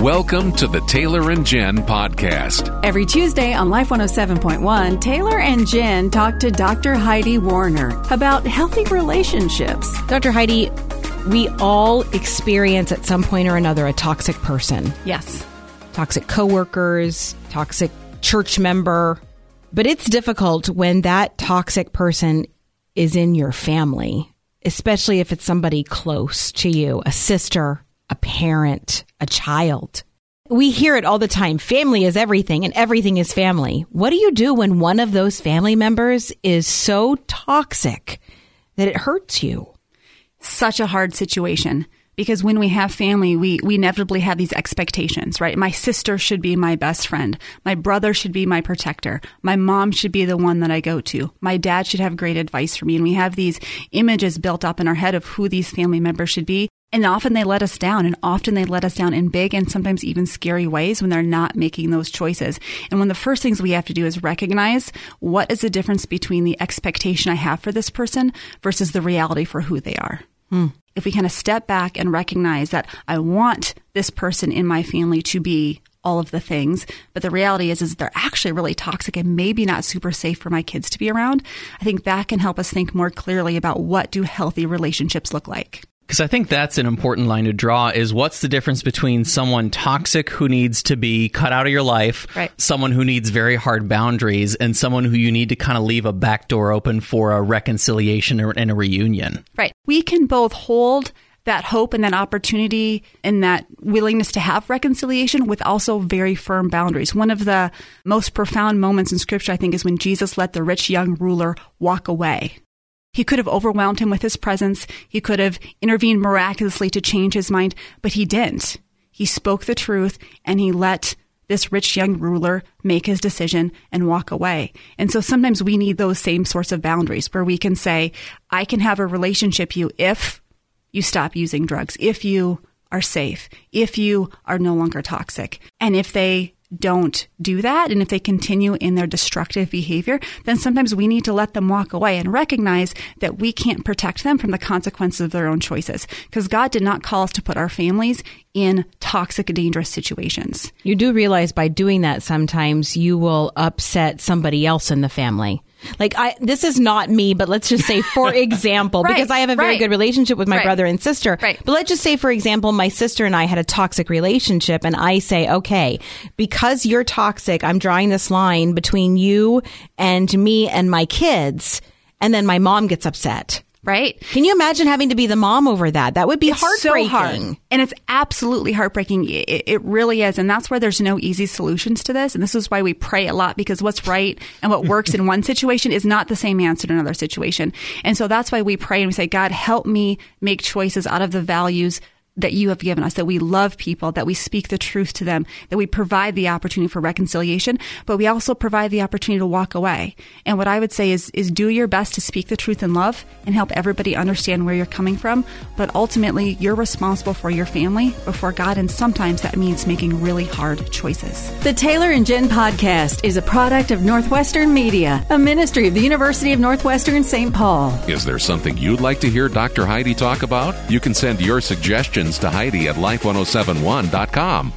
Welcome to the Taylor and Jen podcast. Every Tuesday on Life 107.1, Taylor and Jen talk to Dr. Heidi Warner about healthy relationships. Dr. Heidi, we all experience at some point or another a toxic person. Yes. Toxic coworkers, toxic church member. But it's difficult when that toxic person is in your family, especially if it's somebody close to you, a sister, a parent, a child. We hear it all the time. Family is everything and everything is family. What do you do when one of those family members is so toxic that it hurts you? Such a hard situation because when we have family, we, we inevitably have these expectations, right? My sister should be my best friend. My brother should be my protector. My mom should be the one that I go to. My dad should have great advice for me. And we have these images built up in our head of who these family members should be. And often they let us down, and often they let us down in big and sometimes even scary ways when they're not making those choices. And one of the first things we have to do is recognize what is the difference between the expectation I have for this person versus the reality for who they are. Hmm. If we kind of step back and recognize that I want this person in my family to be all of the things, but the reality is is they're actually really toxic and maybe not super safe for my kids to be around. I think that can help us think more clearly about what do healthy relationships look like. Because I think that's an important line to draw is what's the difference between someone toxic who needs to be cut out of your life, right. someone who needs very hard boundaries, and someone who you need to kind of leave a back door open for a reconciliation and a reunion. Right. We can both hold that hope and that opportunity and that willingness to have reconciliation with also very firm boundaries. One of the most profound moments in scripture, I think, is when Jesus let the rich young ruler walk away. He could have overwhelmed him with his presence. He could have intervened miraculously to change his mind, but he didn't. He spoke the truth and he let this rich young ruler make his decision and walk away. And so sometimes we need those same sorts of boundaries where we can say, I can have a relationship you if you stop using drugs, if you are safe, if you are no longer toxic. And if they don't do that and if they continue in their destructive behavior, then sometimes we need to let them walk away and recognize that we can't protect them from the consequences of their own choices. Because God did not call us to put our families in toxic, dangerous situations. You do realize by doing that sometimes you will upset somebody else in the family. Like I, this is not me, but let's just say, for example, right, because I have a very right. good relationship with my right. brother and sister. Right. But let's just say, for example, my sister and I had a toxic relationship and I say, okay, because you're toxic, I'm drawing this line between you and me and my kids. And then my mom gets upset. Right. Can you imagine having to be the mom over that? That would be it's heartbreaking. So hard. And it's absolutely heartbreaking. It, it, really is. And that's where there's no easy solutions to this. And this is why we pray a lot because what's right and what works in one situation is not the same answer in another situation. And so that's why we pray and we say, God, help me make choices out of the values that you have given us, that we love people, that we speak the truth to them, that we provide the opportunity for reconciliation, but we also provide the opportunity to walk away. And what I would say is, is do your best to speak the truth in love and help everybody understand where you're coming from. But ultimately, you're responsible for your family before God. And sometimes that means making really hard choices. The Taylor and Jen podcast is a product of Northwestern Media, a ministry of the University of Northwestern St. Paul. Is there something you'd like to hear Dr. Heidi talk about? You can send your suggestions to Heidi at life1071.com.